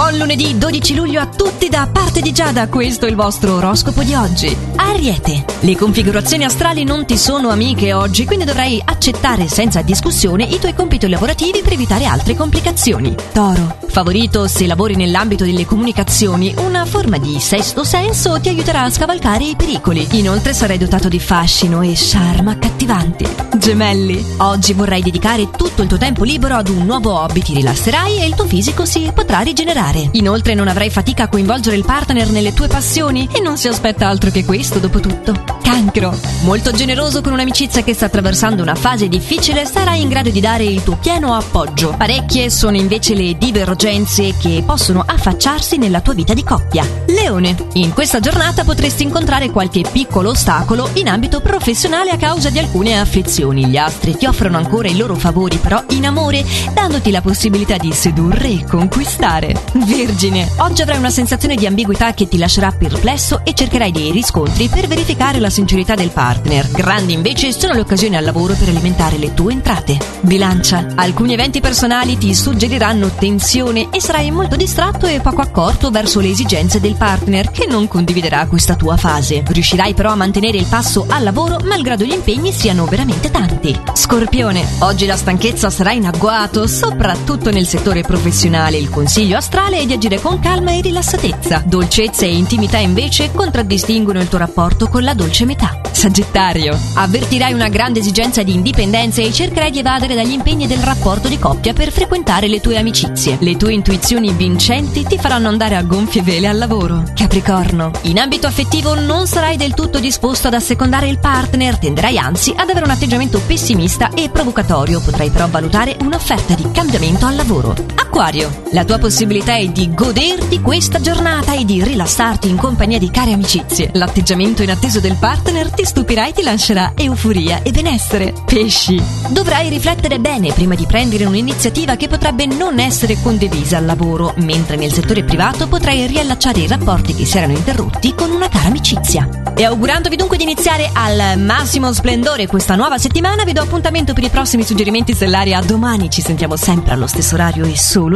Buon lunedì 12 luglio a tutti da parte di Giada, questo è il vostro oroscopo di oggi. Ariete, le configurazioni astrali non ti sono amiche oggi, quindi dovrai accettare senza discussione i tuoi compiti lavorativi per evitare altre complicazioni. Toro, favorito se lavori nell'ambito delle comunicazioni, una forma di sesto senso ti aiuterà a scavalcare i pericoli. Inoltre sarai dotato di fascino e charme accattivanti. Gemelli, oggi vorrai dedicare tutto il tuo tempo libero ad un nuovo hobby, ti rilasserai e il tuo fisico si potrà rigenerare. Inoltre non avrai fatica a coinvolgere il partner nelle tue passioni e non si aspetta altro che questo dopo tutto. Cancro, molto generoso con un'amicizia che sta attraversando una fase difficile, sarai in grado di dare il tuo pieno appoggio. Parecchie sono invece le divergenze che possono affacciarsi nella tua vita di coppia. Leone, in questa giornata potresti incontrare qualche piccolo ostacolo in ambito professionale a causa di alcune afflizioni. Gli astri ti offrono ancora i loro favori però in amore, dandoti la possibilità di sedurre e conquistare. Vergine, oggi avrai una sensazione di ambiguità che ti lascerà perplesso e cercherai dei riscontri per verificare la sincerità del partner. Grandi invece sono le occasioni al lavoro per alimentare le tue entrate. Bilancia, alcuni eventi personali ti suggeriranno tensione e sarai molto distratto e poco accorto verso le esigenze del partner che non condividerà questa tua fase. Riuscirai però a mantenere il passo al lavoro malgrado gli impegni siano veramente tanti. Scorpione, oggi la stanchezza sarà in agguato, soprattutto nel settore professionale. Il consiglio astrale è di agire con calma e rilassatezza. Dolcezza e intimità invece contraddistinguono il tuo rapporto con la dolce metà. Sagittario, avvertirai una grande esigenza di indipendenza e cercherai di evadere dagli impegni del rapporto di coppia per frequentare le tue amicizie. Le tue intuizioni vincenti ti faranno andare a gonfie vele al lavoro. Capricorno, in ambito affettivo non sarai del tutto disposto ad assecondare il partner, tenderai anzi ad avere un atteggiamento pessimista e provocatorio, potrai però valutare un'offerta di cambiamento al lavoro. Acquario, la tua possibilità è di goderti questa giornata e di rilassarti in compagnia di care amicizie. L'atteggiamento inatteso del partner ti stupirà e ti lascerà euforia e benessere. Pesci, dovrai riflettere bene prima di prendere un'iniziativa che potrebbe non essere condivisa al lavoro, mentre nel settore privato potrai riallacciare i rapporti che si erano interrotti con una cara amicizia. E augurandovi dunque di iniziare al massimo splendore questa nuova settimana, vi do appuntamento per i prossimi suggerimenti stellari a domani. Ci sentiamo sempre allo stesso orario e solo